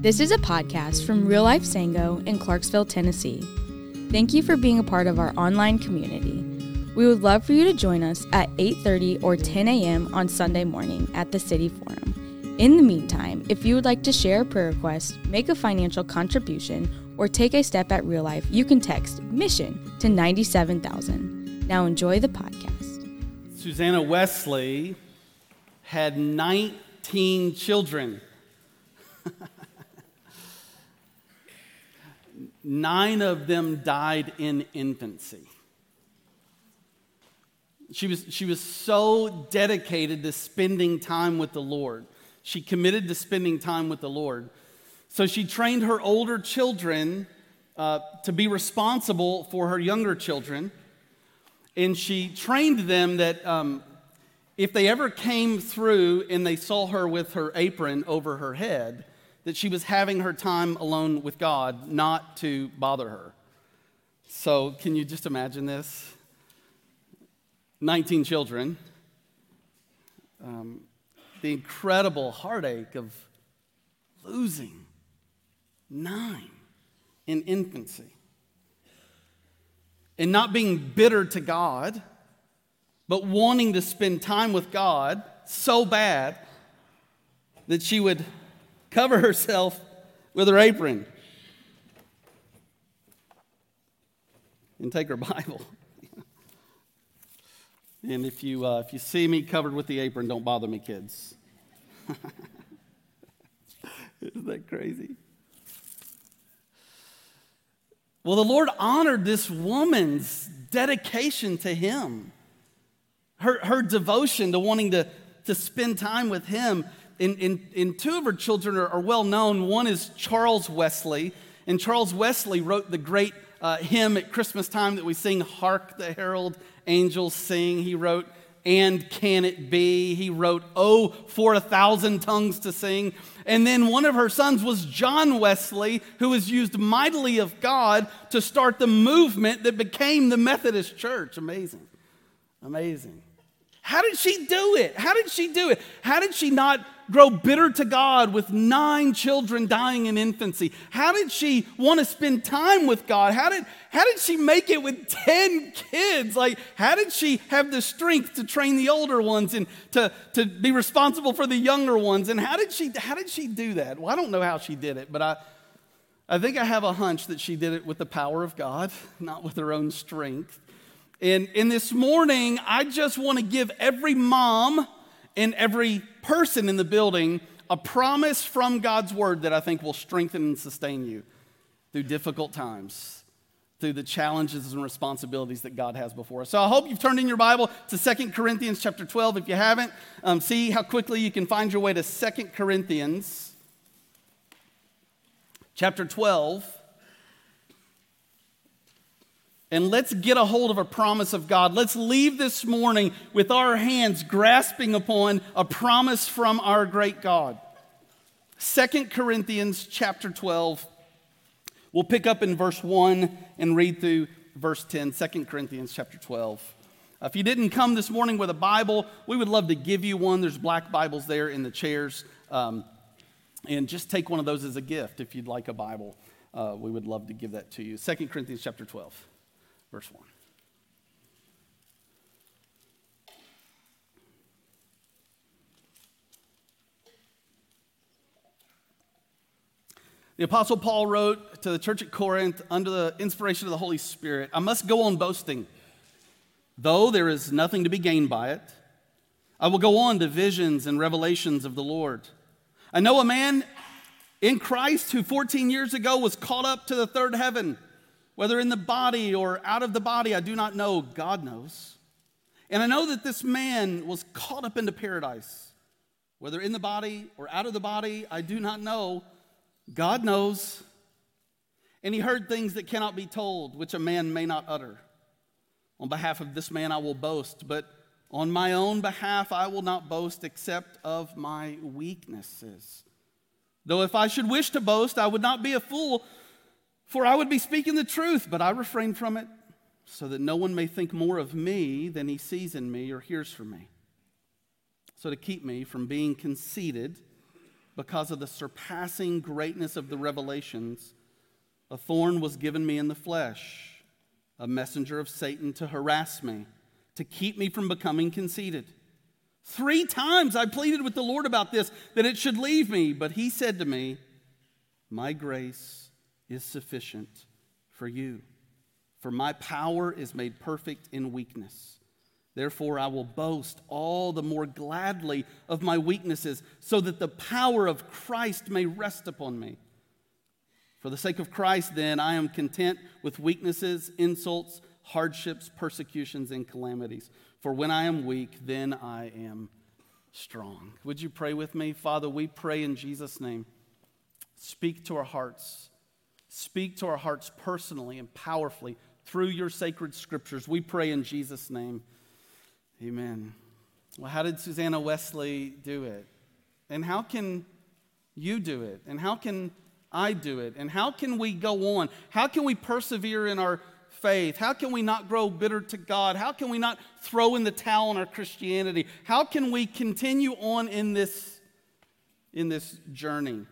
This is a podcast from Real Life Sango in Clarksville, Tennessee. Thank you for being a part of our online community. We would love for you to join us at 8:30 or 10 a.m. on Sunday morning at the City Forum. In the meantime, if you would like to share a prayer request, make a financial contribution, or take a step at real life, you can text mission to 97,000. Now enjoy the podcast. Susanna Wesley had 19 children. Nine of them died in infancy. She was, she was so dedicated to spending time with the Lord. She committed to spending time with the Lord. So she trained her older children uh, to be responsible for her younger children. And she trained them that um, if they ever came through and they saw her with her apron over her head, that she was having her time alone with God, not to bother her. So, can you just imagine this? 19 children. Um, the incredible heartache of losing nine in infancy. And not being bitter to God, but wanting to spend time with God so bad that she would cover herself with her apron and take her Bible. and if you, uh, if you see me covered with the apron, don't bother me, kids. Isn't that crazy? Well, the Lord honored this woman's dedication to Him, her, her devotion to wanting to, to spend time with Him and, two of her children are, are, well known. One is Charles Wesley, and Charles Wesley wrote the great uh, hymn at Christmas time that we sing, Hark the Herald Angels Sing. He wrote, And Can It Be? He wrote, Oh, for a thousand tongues to sing. And then one of her sons was John Wesley, who was used mightily of God to start the movement that became the Methodist Church. Amazing. Amazing. How did she do it? How did she do it? How did she not grow bitter to God with nine children dying in infancy? How did she want to spend time with God? How did, how did she make it with 10 kids? Like, how did she have the strength to train the older ones and to, to be responsible for the younger ones? And how did she, how did she do that? Well, I don't know how she did it, but I, I think I have a hunch that she did it with the power of God, not with her own strength. And, and this morning, I just want to give every mom and every person in the building a promise from God's word that I think will strengthen and sustain you through difficult times, through the challenges and responsibilities that God has before us. So I hope you've turned in your Bible to Second Corinthians chapter 12. If you haven't, um, see how quickly you can find your way to Second Corinthians chapter 12. And let's get a hold of a promise of God. Let's leave this morning with our hands grasping upon a promise from our great God. Second Corinthians chapter 12. We'll pick up in verse 1 and read through verse 10. 2 Corinthians chapter 12. If you didn't come this morning with a Bible, we would love to give you one. There's black Bibles there in the chairs. Um, and just take one of those as a gift if you'd like a Bible. Uh, we would love to give that to you. 2 Corinthians chapter 12 verse 1. The Apostle Paul wrote to the church at Corinth under the inspiration of the Holy Spirit I must go on boasting, though there is nothing to be gained by it. I will go on to visions and revelations of the Lord. I know a man in Christ who 14 years ago was caught up to the third heaven. Whether in the body or out of the body, I do not know. God knows. And I know that this man was caught up into paradise. Whether in the body or out of the body, I do not know. God knows. And he heard things that cannot be told, which a man may not utter. On behalf of this man, I will boast, but on my own behalf, I will not boast except of my weaknesses. Though if I should wish to boast, I would not be a fool for I would be speaking the truth, but I refrain from it so that no one may think more of me than he sees in me or hears from me. So, to keep me from being conceited, because of the surpassing greatness of the revelations, a thorn was given me in the flesh, a messenger of Satan to harass me, to keep me from becoming conceited. Three times I pleaded with the Lord about this, that it should leave me, but he said to me, My grace is sufficient for you, for my power is made perfect in weakness. Therefore, I will boast all the more gladly of my weaknesses, so that the power of Christ may rest upon me. For the sake of Christ, then, I am content with weaknesses, insults, hardships, persecutions, and calamities. For when I am weak, then I am strong. Would you pray with me? Father, we pray in Jesus' name. Speak to our hearts. Speak to our hearts personally and powerfully through your sacred scriptures. We pray in Jesus' name. Amen. Well, how did Susanna Wesley do it? And how can you do it? And how can I do it? And how can we go on? How can we persevere in our faith? How can we not grow bitter to God? How can we not throw in the towel on our Christianity? How can we continue on in this, in this journey?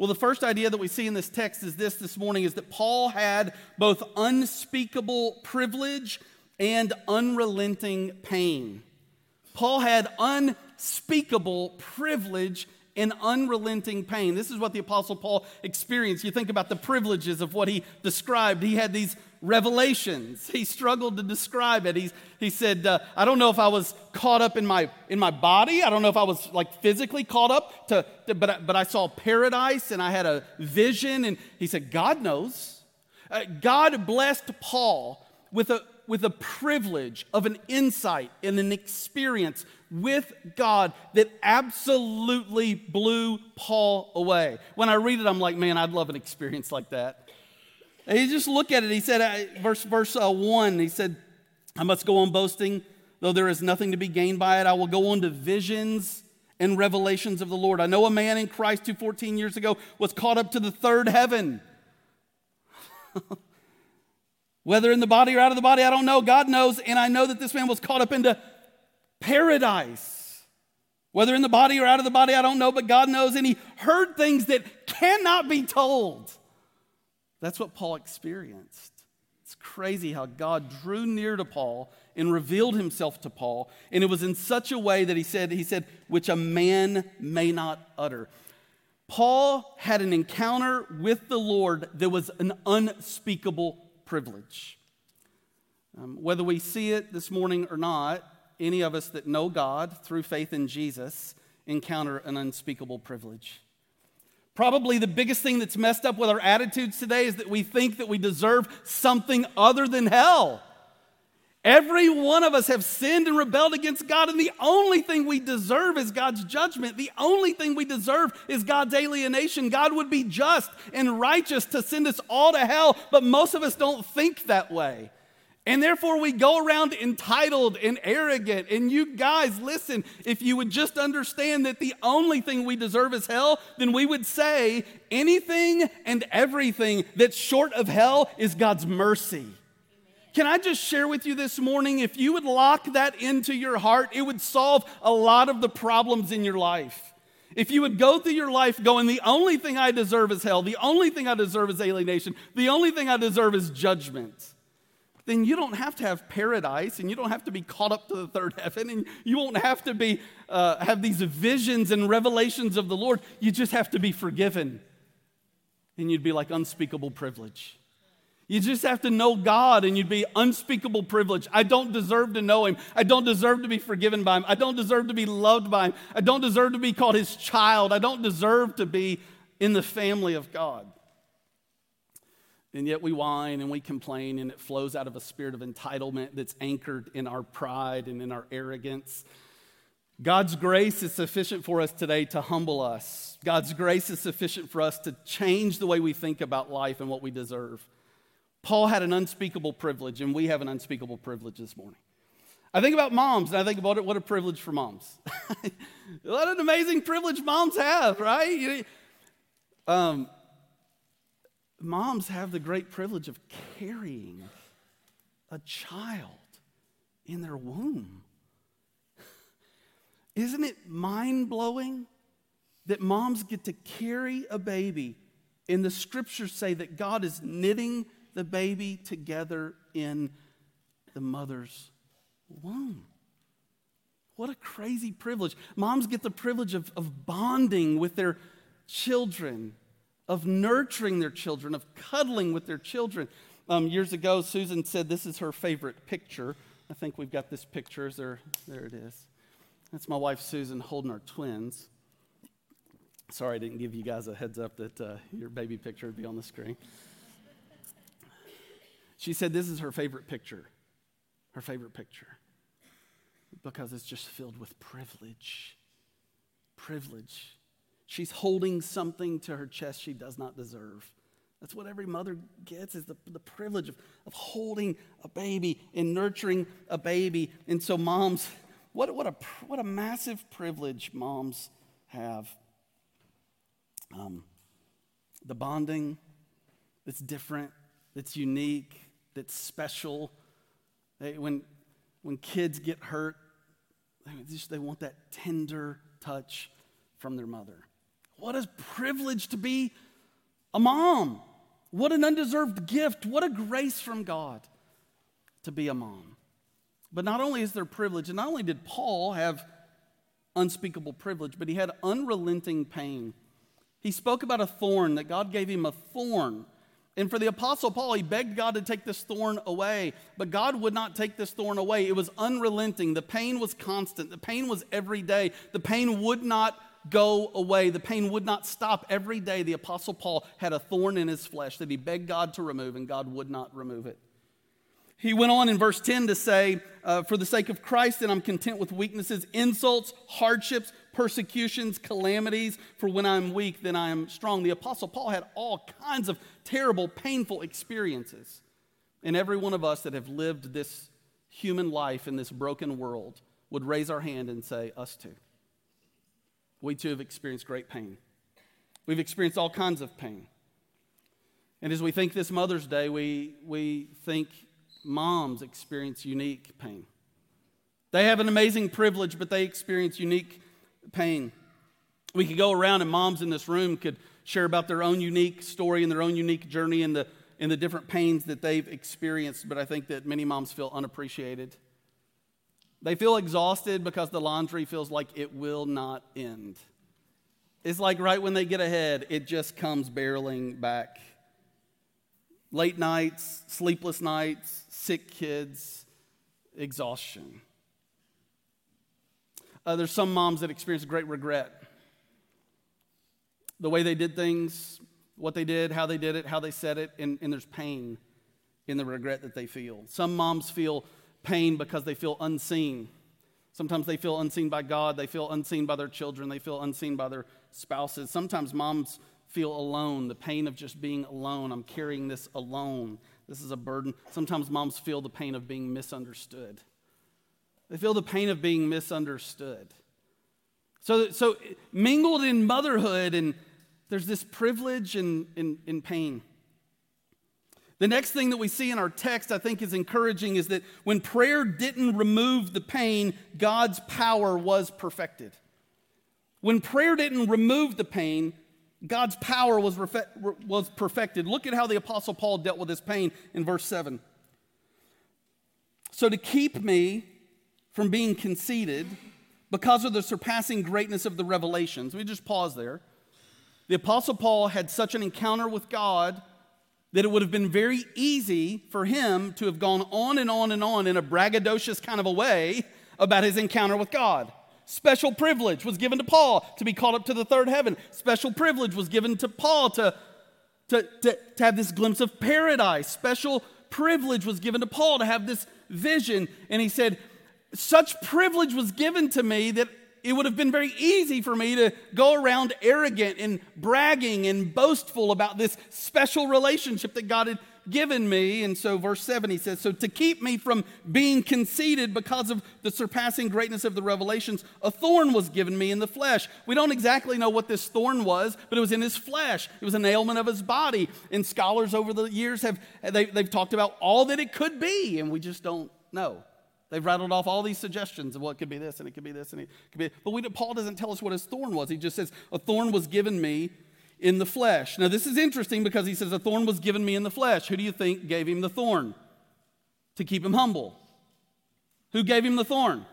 Well, the first idea that we see in this text is this this morning is that Paul had both unspeakable privilege and unrelenting pain. Paul had unspeakable privilege and unrelenting pain. This is what the Apostle Paul experienced. You think about the privileges of what he described. He had these revelations. He struggled to describe it. He, he said, uh, I don't know if I was caught up in my, in my body. I don't know if I was like physically caught up, to, to but, but I saw paradise and I had a vision. And he said, God knows. Uh, God blessed Paul with a, with a privilege of an insight and an experience with God that absolutely blew Paul away. When I read it, I'm like, man, I'd love an experience like that. And you just look at it. He said, uh, verse, verse uh, 1, he said, I must go on boasting, though there is nothing to be gained by it. I will go on to visions and revelations of the Lord. I know a man in Christ who 14 years ago was caught up to the third heaven. Whether in the body or out of the body, I don't know. God knows. And I know that this man was caught up into paradise. Whether in the body or out of the body, I don't know, but God knows. And he heard things that cannot be told. That's what Paul experienced. It's crazy how God drew near to Paul and revealed himself to Paul. And it was in such a way that he said, he said, which a man may not utter. Paul had an encounter with the Lord that was an unspeakable privilege. Um, whether we see it this morning or not, any of us that know God through faith in Jesus encounter an unspeakable privilege. Probably the biggest thing that's messed up with our attitudes today is that we think that we deserve something other than hell. Every one of us have sinned and rebelled against God, and the only thing we deserve is God's judgment. The only thing we deserve is God's alienation. God would be just and righteous to send us all to hell, but most of us don't think that way. And therefore, we go around entitled and arrogant. And you guys, listen, if you would just understand that the only thing we deserve is hell, then we would say anything and everything that's short of hell is God's mercy. Can I just share with you this morning? If you would lock that into your heart, it would solve a lot of the problems in your life. If you would go through your life going, the only thing I deserve is hell, the only thing I deserve is alienation, the only thing I deserve is judgment, then you don't have to have paradise and you don't have to be caught up to the third heaven and you won't have to be, uh, have these visions and revelations of the Lord. You just have to be forgiven. And you'd be like unspeakable privilege. You just have to know God and you'd be unspeakable privilege. I don't deserve to know Him. I don't deserve to be forgiven by Him. I don't deserve to be loved by Him. I don't deserve to be called His child. I don't deserve to be in the family of God. And yet we whine and we complain, and it flows out of a spirit of entitlement that's anchored in our pride and in our arrogance. God's grace is sufficient for us today to humble us. God's grace is sufficient for us to change the way we think about life and what we deserve. Paul had an unspeakable privilege, and we have an unspeakable privilege this morning. I think about moms, and I think about it, what a privilege for moms. what an amazing privilege moms have, right? Um, moms have the great privilege of carrying a child in their womb. Isn't it mind blowing that moms get to carry a baby. And the scriptures say that God is knitting the baby together in the mother's womb. What a crazy privilege. Moms get the privilege of, of bonding with their children, of nurturing their children, of cuddling with their children. Um, years ago, Susan said this is her favorite picture. I think we've got this picture. There, there it is. That's my wife, Susan, holding our twins. Sorry I didn't give you guys a heads up that uh, your baby picture would be on the screen. She said this is her favorite picture, her favorite picture, because it's just filled with privilege. Privilege. She's holding something to her chest she does not deserve. That's what every mother gets is the, the privilege of, of holding a baby and nurturing a baby. And so moms, what, what, a, what a massive privilege moms have. Um, the bonding that's different, that's unique, that's special. They, when, when kids get hurt, they, just, they want that tender touch from their mother. What a privilege to be a mom. What an undeserved gift. What a grace from God to be a mom. But not only is there privilege, and not only did Paul have unspeakable privilege, but he had unrelenting pain. He spoke about a thorn, that God gave him a thorn and for the Apostle Paul, he begged God to take this thorn away, but God would not take this thorn away. It was unrelenting. The pain was constant, the pain was every day. The pain would not go away, the pain would not stop. Every day, the Apostle Paul had a thorn in his flesh that he begged God to remove, and God would not remove it. He went on in verse 10 to say, uh, For the sake of Christ, and I'm content with weaknesses, insults, hardships, persecutions, calamities, for when I'm weak, then I am strong. The Apostle Paul had all kinds of terrible, painful experiences. And every one of us that have lived this human life in this broken world would raise our hand and say, Us too. We too have experienced great pain. We've experienced all kinds of pain. And as we think this Mother's Day, we, we think moms experience unique pain. They have an amazing privilege, but they experience unique pain. We could go around, and moms in this room could share about their own unique story and their own unique journey and the, and the different pains that they've experienced, but I think that many moms feel unappreciated. They feel exhausted because the laundry feels like it will not end. It's like right when they get ahead, it just comes barreling back. Late nights, sleepless nights, sick kids, exhaustion. Uh, there's some moms that experience great regret. The way they did things, what they did, how they did it, how they said it, and, and there's pain in the regret that they feel. Some moms feel pain because they feel unseen. Sometimes they feel unseen by God, they feel unseen by their children, they feel unseen by their spouses. Sometimes moms feel alone, the pain of just being alone. I'm carrying this alone. This is a burden. Sometimes moms feel the pain of being misunderstood. They feel the pain of being misunderstood. So, so mingled in motherhood, and there's this privilege and, and pain. The next thing that we see in our text, I think, is encouraging is that when prayer didn't remove the pain, God's power was perfected. When prayer didn't remove the pain, God's power was, was perfected. Look at how the Apostle Paul dealt with his pain in verse 7. So, to keep me from being conceited because of the surpassing greatness of the revelations, we just pause there. The Apostle Paul had such an encounter with God that it would have been very easy for him to have gone on and on and on in a braggadocious kind of a way about his encounter with God. Special privilege was given to Paul to be called up to the third heaven. Special privilege was given to Paul to, to, to, to have this glimpse of paradise. Special privilege was given to Paul to have this vision. And he said, Such privilege was given to me that it would have been very easy for me to go around arrogant and bragging and boastful about this special relationship that God had given me. And so, verse 7, he says, So to keep me from being conceited because of the surpassing greatness of the revelations, a thorn was given me in the flesh. We don't exactly know what this thorn was, but it was in his flesh. It was an ailment of his body. And scholars over the years have they, they've talked about all that it could be, and we just don't know. They've rattled off all these suggestions of what could be this and it could be this and it could be. But we, Paul doesn't tell us what his thorn was. He just says, A thorn was given me in the flesh. Now, this is interesting because he says, A thorn was given me in the flesh. Who do you think gave him the thorn? To keep him humble. Who gave him the thorn?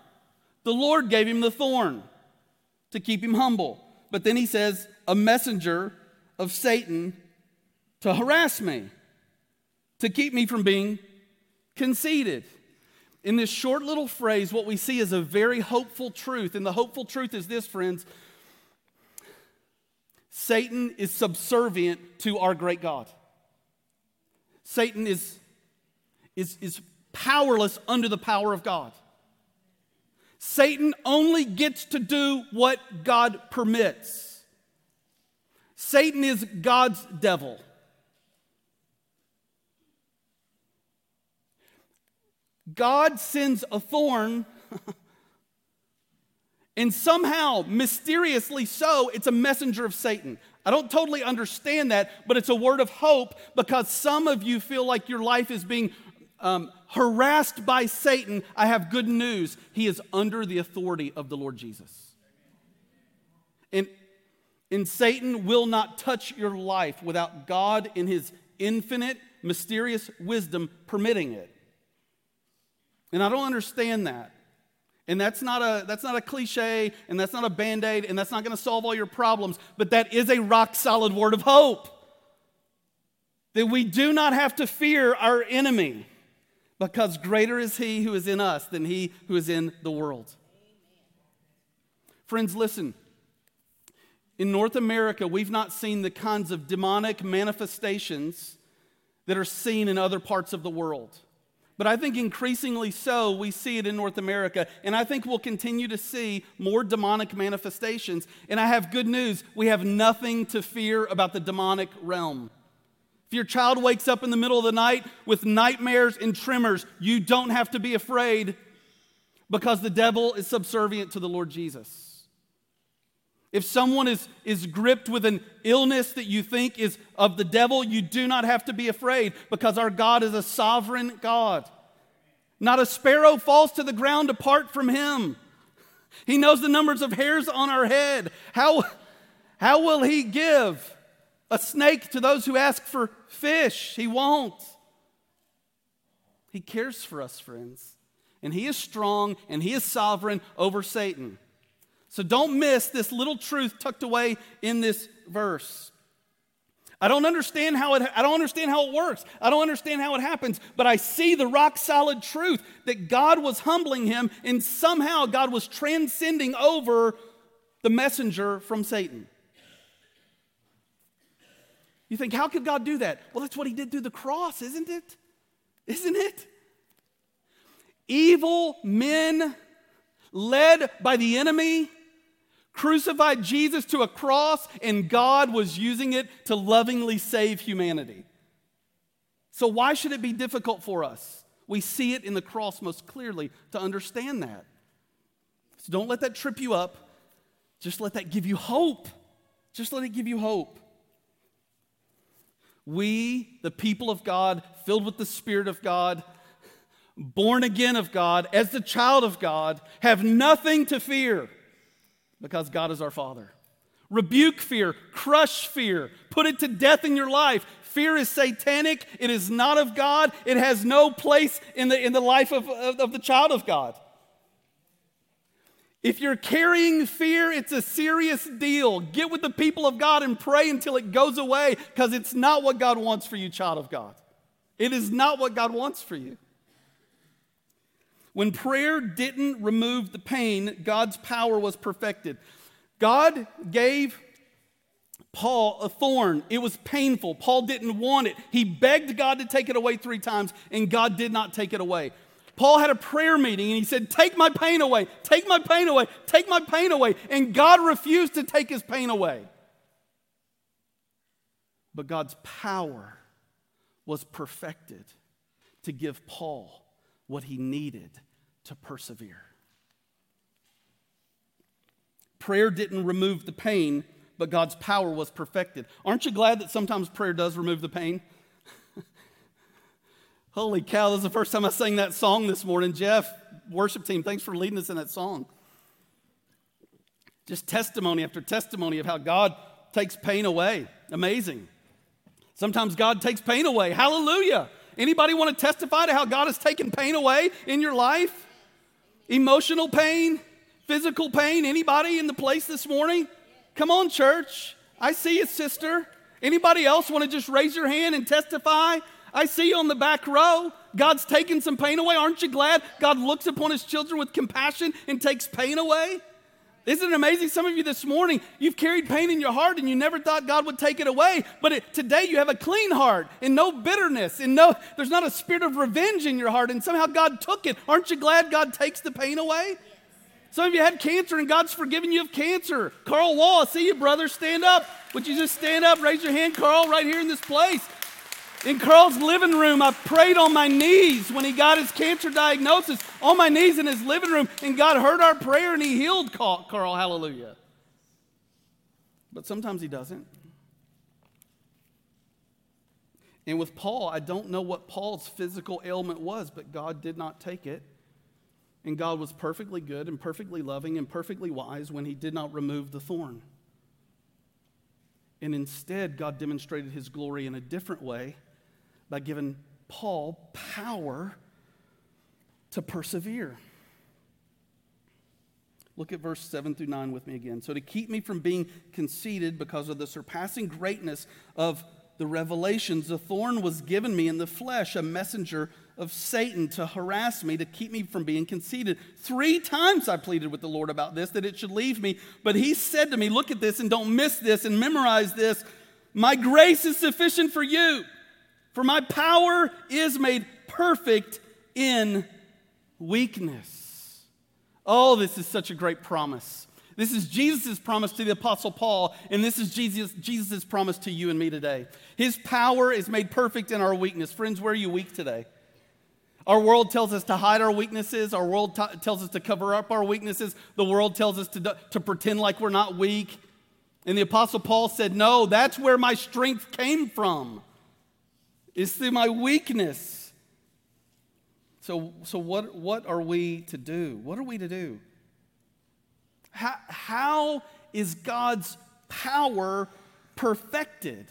The Lord gave him the thorn to keep him humble. But then he says, A messenger of Satan to harass me, to keep me from being conceited. In this short little phrase, what we see is a very hopeful truth. And the hopeful truth is this, friends Satan is subservient to our great God. Satan is, is, is powerless under the power of God. Satan only gets to do what God permits. Satan is God's devil. God sends a thorn, and somehow, mysteriously so, it's a messenger of Satan. I don't totally understand that, but it's a word of hope because some of you feel like your life is being um, harassed by Satan. I have good news. He is under the authority of the Lord Jesus. And, and Satan will not touch your life without God, in his infinite, mysterious wisdom, permitting it. And I don't understand that. And that's not a, that's not a cliche, and that's not a band aid, and that's not going to solve all your problems, but that is a rock solid word of hope. That we do not have to fear our enemy, because greater is he who is in us than he who is in the world. Friends, listen. In North America, we've not seen the kinds of demonic manifestations that are seen in other parts of the world. But I think increasingly so, we see it in North America. And I think we'll continue to see more demonic manifestations. And I have good news we have nothing to fear about the demonic realm. If your child wakes up in the middle of the night with nightmares and tremors, you don't have to be afraid because the devil is subservient to the Lord Jesus. If someone is, is gripped with an illness that you think is of the devil, you do not have to be afraid because our God is a sovereign God. Not a sparrow falls to the ground apart from him. He knows the numbers of hairs on our head. How, how will he give a snake to those who ask for fish? He won't. He cares for us, friends. And he is strong and he is sovereign over Satan. So don't miss this little truth tucked away in this verse. I don't understand how it I don't understand how it works. I don't understand how it happens, but I see the rock solid truth that God was humbling him and somehow God was transcending over the messenger from Satan. You think how could God do that? Well, that's what he did through the cross, isn't it? Isn't it? Evil men led by the enemy crucified Jesus to a cross, and God was using it to lovingly save humanity. So, why should it be difficult for us? We see it in the cross most clearly to understand that. So, don't let that trip you up. Just let that give you hope. Just let it give you hope. We, the people of God, filled with the Spirit of God, born again of God, as the child of God, have nothing to fear because God is our Father. Rebuke fear, crush fear, put it to death in your life. Fear is satanic, it is not of God, it has no place in the, in the life of, of, of the child of God. If you're carrying fear, it's a serious deal. Get with the people of God and pray until it goes away because it's not what God wants for you, child of God. It is not what God wants for you. When prayer didn't remove the pain, God's power was perfected. God gave Paul a thorn. It was painful. Paul didn't want it. He begged God to take it away three times, and God did not take it away. Paul had a prayer meeting and he said, Take my pain away, take my pain away, take my pain away. And God refused to take his pain away. But God's power was perfected to give Paul what he needed to persevere. Prayer didn't remove the pain, but God's power was perfected. Aren't you glad that sometimes prayer does remove the pain? Holy cow, this is the first time I sang that song this morning. Jeff worship team, thanks for leading us in that song. Just testimony after testimony of how God takes pain away. Amazing. Sometimes God takes pain away. Hallelujah. Anybody want to testify to how God has taken pain away in your life? Emotional pain, physical pain. Anybody in the place this morning? Come on, church. I see you, sister. Anybody else want to just raise your hand and testify? I see you on the back row. God's taken some pain away. Aren't you glad God looks upon his children with compassion and takes pain away? Isn't it amazing? Some of you this morning, you've carried pain in your heart and you never thought God would take it away. But it, today you have a clean heart and no bitterness and no, there's not a spirit of revenge in your heart and somehow God took it. Aren't you glad God takes the pain away? Some of you had cancer and God's forgiven you of cancer. Carl Wall, I see you, brother. Stand up. Would you just stand up? Raise your hand, Carl, right here in this place. In Carl's living room, I prayed on my knees when he got his cancer diagnosis, on my knees in his living room, and God heard our prayer and he healed Carl. Hallelujah. But sometimes he doesn't. And with Paul, I don't know what Paul's physical ailment was, but God did not take it. And God was perfectly good and perfectly loving and perfectly wise when he did not remove the thorn. And instead, God demonstrated his glory in a different way by giving Paul power to persevere. Look at verse 7 through 9 with me again. So, to keep me from being conceited because of the surpassing greatness of the revelations, the thorn was given me in the flesh, a messenger of Satan to harass me, to keep me from being conceited. Three times I pleaded with the Lord about this, that it should leave me. But he said to me, Look at this and don't miss this and memorize this. My grace is sufficient for you for my power is made perfect in weakness. Oh, this is such a great promise. This is Jesus' promise to the Apostle Paul, and this is Jesus' Jesus' promise to you and me today. His power is made perfect in our weakness. Friends, where are you weak today? Our world tells us to hide our weaknesses. Our world t- tells us to cover up our weaknesses. The world tells us to, to pretend like we're not weak. And the Apostle Paul said, No, that's where my strength came from. It's through my weakness. So, so what, what are we to do? What are we to do? How, how is God's power perfected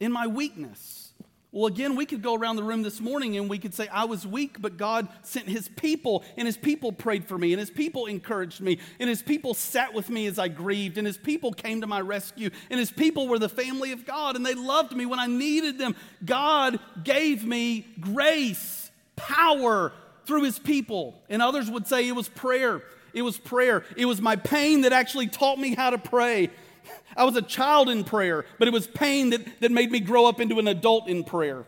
in my weakness? Well, again, we could go around the room this morning and we could say, I was weak, but God sent His people, and His people prayed for me, and His people encouraged me, and His people sat with me as I grieved, and His people came to my rescue, and His people were the family of God, and they loved me when I needed them. God gave me grace, power through His people. And others would say it was prayer. It was prayer. It was my pain that actually taught me how to pray. I was a child in prayer, but it was pain that, that made me grow up into an adult in prayer.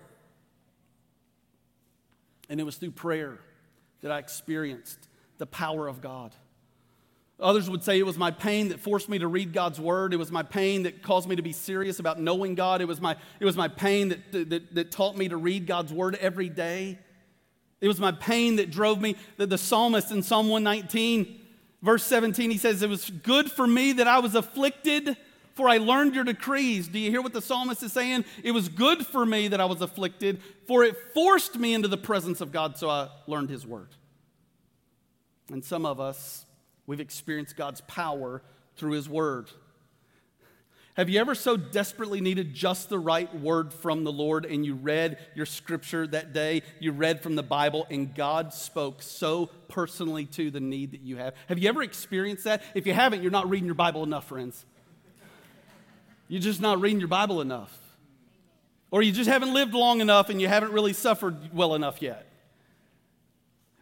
And it was through prayer that I experienced the power of God. Others would say it was my pain that forced me to read God's word. It was my pain that caused me to be serious about knowing God. It was my, it was my pain that, that, that taught me to read God's word every day. It was my pain that drove me. that the psalmist in Psalm 119, verse 17, he says, It was good for me that I was afflicted for I learned your decrees. Do you hear what the psalmist is saying? It was good for me that I was afflicted, for it forced me into the presence of God, so I learned his word. And some of us, we've experienced God's power through his word. Have you ever so desperately needed just the right word from the Lord and you read your scripture that day? You read from the Bible and God spoke so personally to the need that you have. Have you ever experienced that? If you haven't, you're not reading your Bible enough, friends. You're just not reading your Bible enough. Or you just haven't lived long enough and you haven't really suffered well enough yet.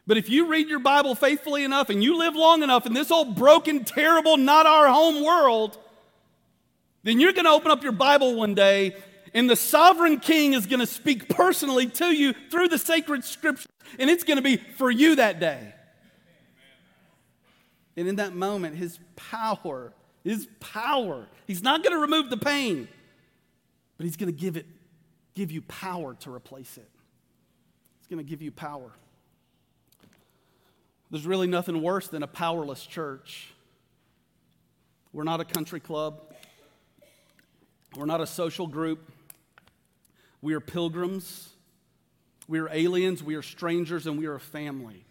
But if you read your Bible faithfully enough and you live long enough in this old broken, terrible, not our home world, then you're going to open up your Bible one day and the sovereign king is going to speak personally to you through the sacred scriptures, and it's going to be for you that day. And in that moment, his power his power. He's not going to remove the pain, but he's going to give it give you power to replace it. He's going to give you power. There's really nothing worse than a powerless church. We're not a country club. We're not a social group. We are pilgrims. We are aliens. We are strangers, and we are a family.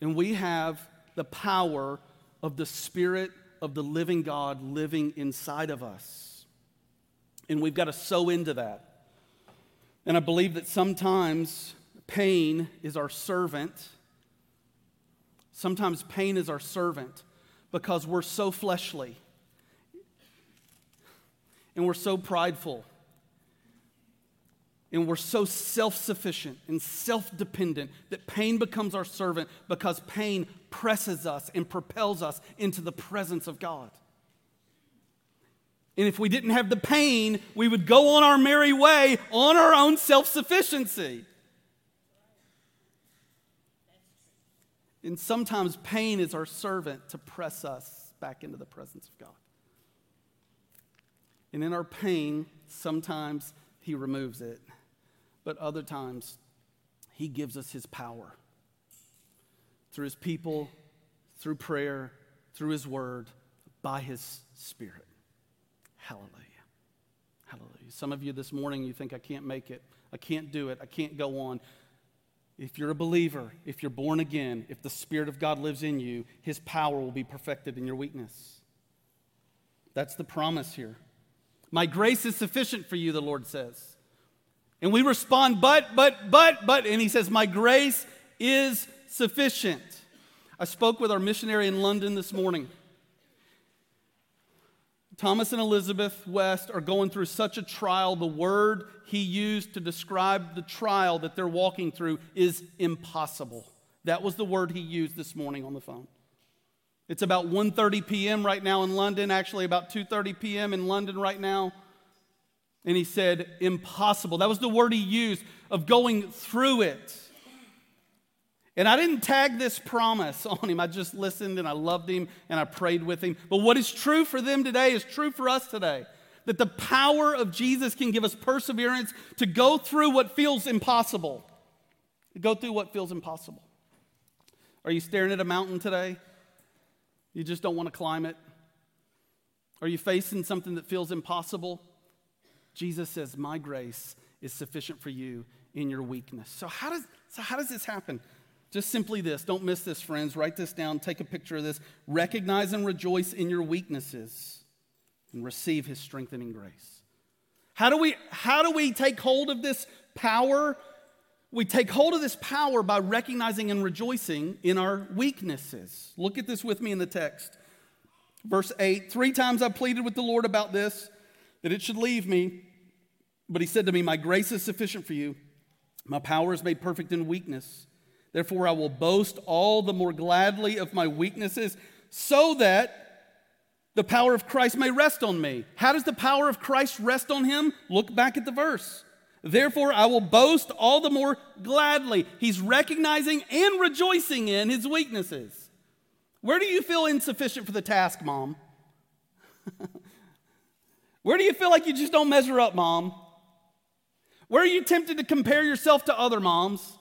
and we have the power of the Spirit of the living God living inside of us. And we've got to sow into that. And I believe that sometimes pain is our servant. Sometimes pain is our servant because we're so fleshly and we're so prideful and we're so self sufficient and self dependent that pain becomes our servant because pain presses us and propels us into the presence of God. And if we didn't have the pain, we would go on our merry way on our own self sufficiency. And sometimes pain is our servant to press us back into the presence of God. And in our pain, sometimes He removes it but other times he gives us his power through his people, through prayer, through his word, by his spirit. Hallelujah. Hallelujah. Some of you this morning, you think, I can't make it. I can't do it. I can't go on. If you're a believer, if you're born again, if the Spirit of God lives in you, His power will be perfected in your weakness. That's the promise here. My grace is sufficient for you, the Lord says. And we respond, but, but, but, but. And he says, My grace is sufficient. I spoke with our missionary in London this morning. Thomas and Elizabeth West are going through such a trial. The word he used to describe the trial that they're walking through is impossible. That was the word he used this morning on the phone. It's about 1:30 p.m. right now in London, actually about 2:30 p.m. in London right now. And he said, impossible. That was the word he used of going through it. And I didn't tag this promise on him. I just listened and I loved him and I prayed with him. But what is true for them today is true for us today. That the power of Jesus can give us perseverance to go through what feels impossible. To go through what feels impossible. Are you staring at a mountain today? You just don't want to climb it? Are you facing something that feels impossible? Jesus says, My grace is sufficient for you in your weakness. So, how does, so how does this happen? Just simply this. Don't miss this, friends. Write this down. Take a picture of this. Recognize and rejoice in your weaknesses and receive his strengthening grace. How do we, how do we take hold of this power? We take hold of this power by recognizing and rejoicing in our weaknesses. Look at this with me in the text. Verse 8 Three times I pleaded with the Lord about this that it should leave me. But he said to me, My grace is sufficient for you. My power is made perfect in weakness. Therefore, I will boast all the more gladly of my weaknesses, so that the power of Christ may rest on me. How does the power of Christ rest on him? Look back at the verse. Therefore, I will boast all the more gladly. He's recognizing and rejoicing in his weaknesses. Where do you feel insufficient for the task, mom? Where do you feel like you just don't measure up, mom? Where are you tempted to compare yourself to other moms?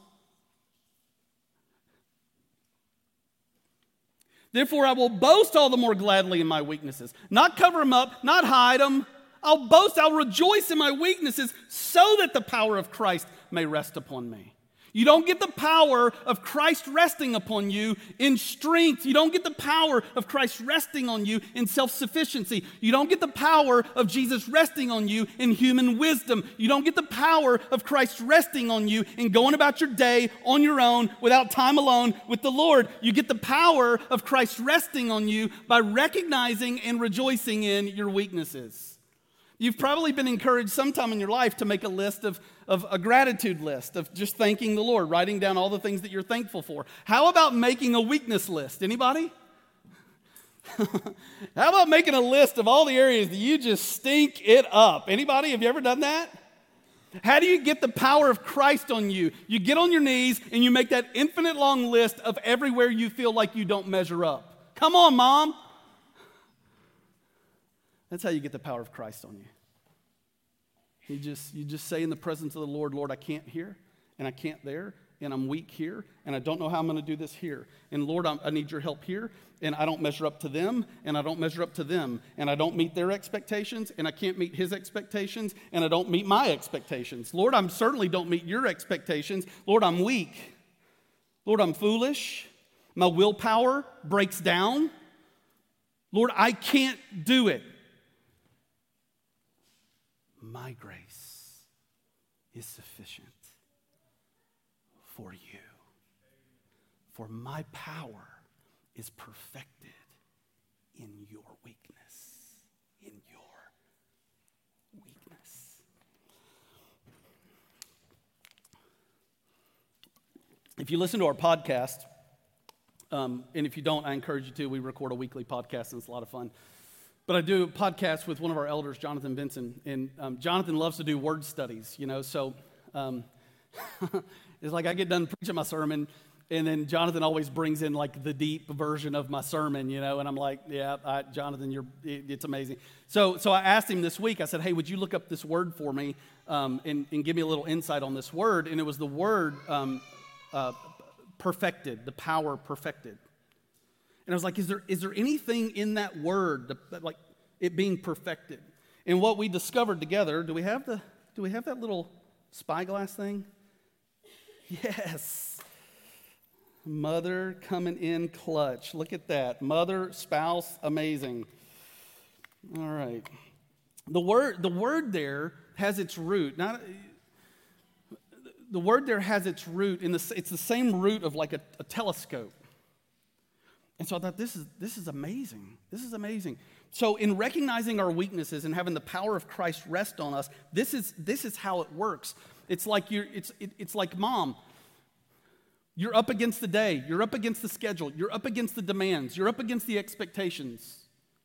Therefore, I will boast all the more gladly in my weaknesses. Not cover them up, not hide them. I'll boast, I'll rejoice in my weaknesses so that the power of Christ may rest upon me. You don't get the power of Christ resting upon you in strength. You don't get the power of Christ resting on you in self sufficiency. You don't get the power of Jesus resting on you in human wisdom. You don't get the power of Christ resting on you in going about your day on your own without time alone with the Lord. You get the power of Christ resting on you by recognizing and rejoicing in your weaknesses. You've probably been encouraged sometime in your life to make a list of, of a gratitude list of just thanking the Lord, writing down all the things that you're thankful for. How about making a weakness list? Anybody? How about making a list of all the areas that you just stink it up? Anybody? Have you ever done that? How do you get the power of Christ on you? You get on your knees and you make that infinite long list of everywhere you feel like you don't measure up. Come on, mom. That's how you get the power of Christ on you. You just, you just say in the presence of the Lord, Lord, I can't here, and I can't there, and I'm weak here, and I don't know how I'm going to do this here. And Lord, I'm, i need your help here, and I don't measure up to them, and I don't measure up to them, and I don't meet their expectations, and I can't meet his expectations, and I don't meet my expectations. Lord, I certainly don't meet your expectations. Lord, I'm weak. Lord, I'm foolish. my willpower breaks down, Lord, I can't do it. My grace is sufficient for you. For my power is perfected in your weakness. In your weakness. If you listen to our podcast, um, and if you don't, I encourage you to. We record a weekly podcast, and it's a lot of fun. But I do a podcast with one of our elders, Jonathan Benson, and um, Jonathan loves to do word studies, you know. So um, it's like I get done preaching my sermon, and then Jonathan always brings in like the deep version of my sermon, you know. And I'm like, yeah, I, Jonathan, you're it's amazing. So so I asked him this week. I said, hey, would you look up this word for me um, and, and, give me a little insight on this word? And it was the word um, uh, perfected, the power perfected. And I was like, is there, is there anything in that word, like it being perfected? And what we discovered together, do we have, the, do we have that little spyglass thing? Yes. Mother coming in clutch. Look at that. Mother, spouse, amazing. All right. The word, the word there has its root. Not, the word there has its root in the, it's the same root of like a, a telescope. And so I thought, this is, this is amazing. This is amazing. So, in recognizing our weaknesses and having the power of Christ rest on us, this is, this is how it works. It's like, you're, it's, it, it's like mom. You're up against the day, you're up against the schedule, you're up against the demands, you're up against the expectations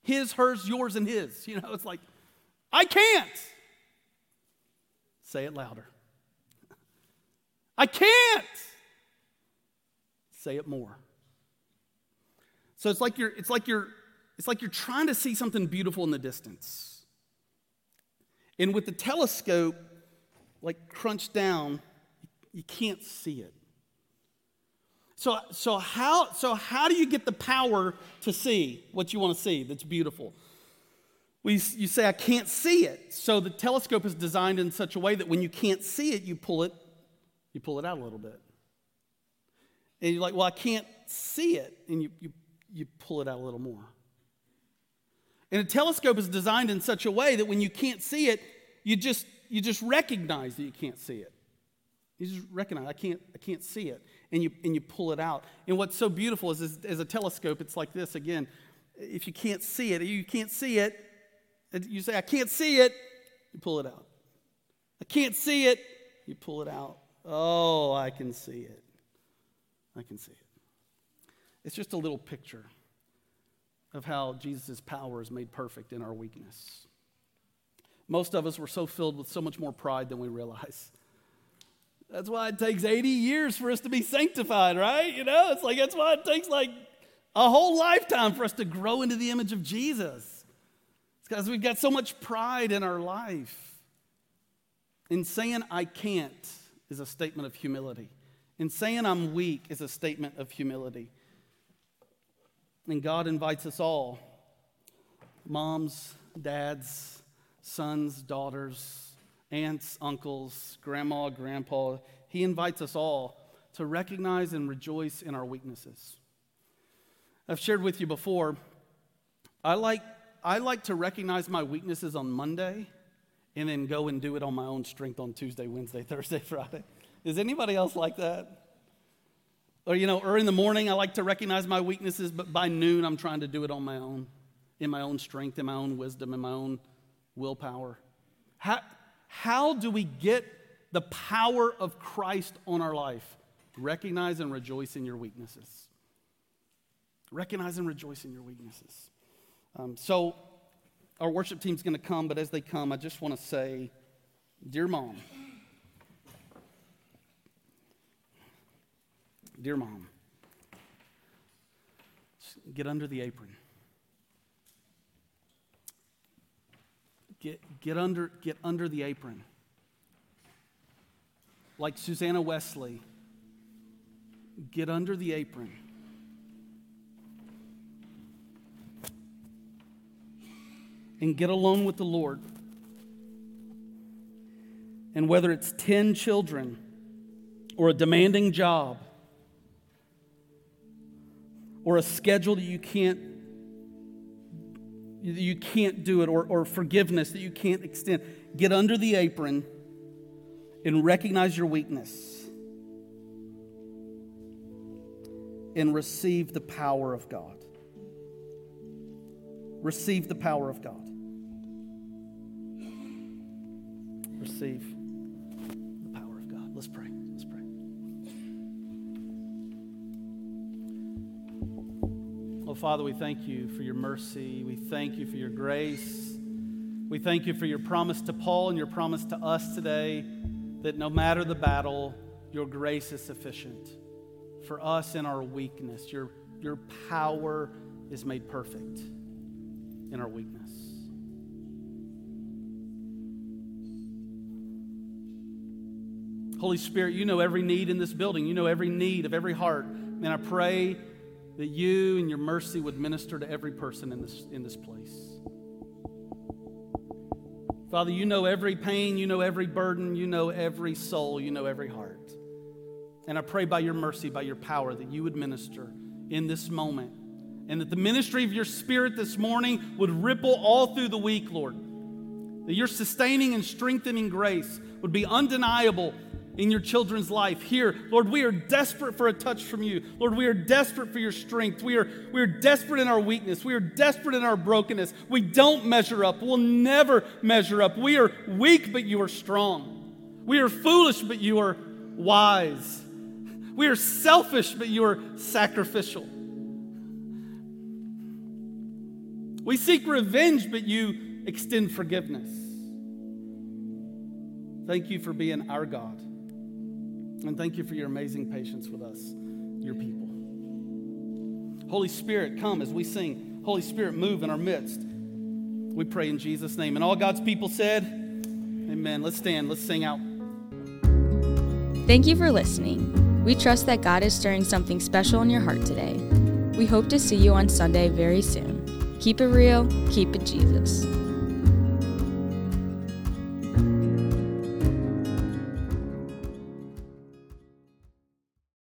his, hers, yours, and his. You know, it's like, I can't. Say it louder. I can't. Say it more. So it's like you're, it's like you're, it's like you're trying to see something beautiful in the distance. And with the telescope, like crunched down, you can't see it. So, so, how, so how do you get the power to see what you want to see that's beautiful? Well, you, you say, I can't see it. So the telescope is designed in such a way that when you can't see it, you pull it you pull it out a little bit. And you're like, well, I can't see it. And you, you, you pull it out a little more. And a telescope is designed in such a way that when you can't see it, you just, you just recognize that you can't see it. You just recognize, I can't, I can't see it. And you, and you pull it out. And what's so beautiful is, is, as a telescope, it's like this again. If you can't see it, you can't see it, you say, I can't see it, you pull it out. I can't see it, you pull it out. Oh, I can see it. I can see it. It's just a little picture of how Jesus' power is made perfect in our weakness. Most of us were so filled with so much more pride than we realize. That's why it takes 80 years for us to be sanctified, right? You know, it's like that's why it takes like a whole lifetime for us to grow into the image of Jesus. It's because we've got so much pride in our life. In saying I can't, is a statement of humility. And saying I'm weak is a statement of humility. And God invites us all moms, dads, sons, daughters, aunts, uncles, grandma, grandpa. He invites us all to recognize and rejoice in our weaknesses. I've shared with you before, I like, I like to recognize my weaknesses on Monday and then go and do it on my own strength on Tuesday, Wednesday, Thursday, Friday. Is anybody else like that? Or, you know, or in the morning, I like to recognize my weaknesses, but by noon, I'm trying to do it on my own, in my own strength, in my own wisdom, in my own willpower. How, how do we get the power of Christ on our life? Recognize and rejoice in your weaknesses. Recognize and rejoice in your weaknesses. Um, so, our worship team's going to come, but as they come, I just want to say, Dear Mom, Dear Mom, get under the apron. Get, get, under, get under the apron. Like Susanna Wesley, get under the apron. and get alone with the Lord. And whether it's 10 children or a demanding job or a schedule that you can't you can't do it or, or forgiveness that you can't extend. Get under the apron and recognize your weakness and receive the power of god. Receive the power of god. Receive Father, we thank you for your mercy. We thank you for your grace. We thank you for your promise to Paul and your promise to us today that no matter the battle, your grace is sufficient. For us in our weakness, your, your power is made perfect in our weakness. Holy Spirit, you know every need in this building. You know every need of every heart. And I pray that you and your mercy would minister to every person in this, in this place. Father, you know every pain, you know every burden, you know every soul, you know every heart. And I pray by your mercy, by your power, that you would minister in this moment. And that the ministry of your spirit this morning would ripple all through the week, Lord. That your sustaining and strengthening grace would be undeniable in your children's life here. Lord, we are desperate for a touch from you. Lord, we are desperate for your strength. We are, we are desperate in our weakness. We are desperate in our brokenness. We don't measure up. We'll never measure up. We are weak, but you are strong. We are foolish, but you are wise. We are selfish, but you are sacrificial. We seek revenge, but you extend forgiveness. Thank you for being our God. And thank you for your amazing patience with us, your people. Holy Spirit, come as we sing. Holy Spirit, move in our midst. We pray in Jesus' name. And all God's people said, Amen. Let's stand. Let's sing out. Thank you for listening. We trust that God is stirring something special in your heart today. We hope to see you on Sunday very soon. Keep it real, keep it Jesus.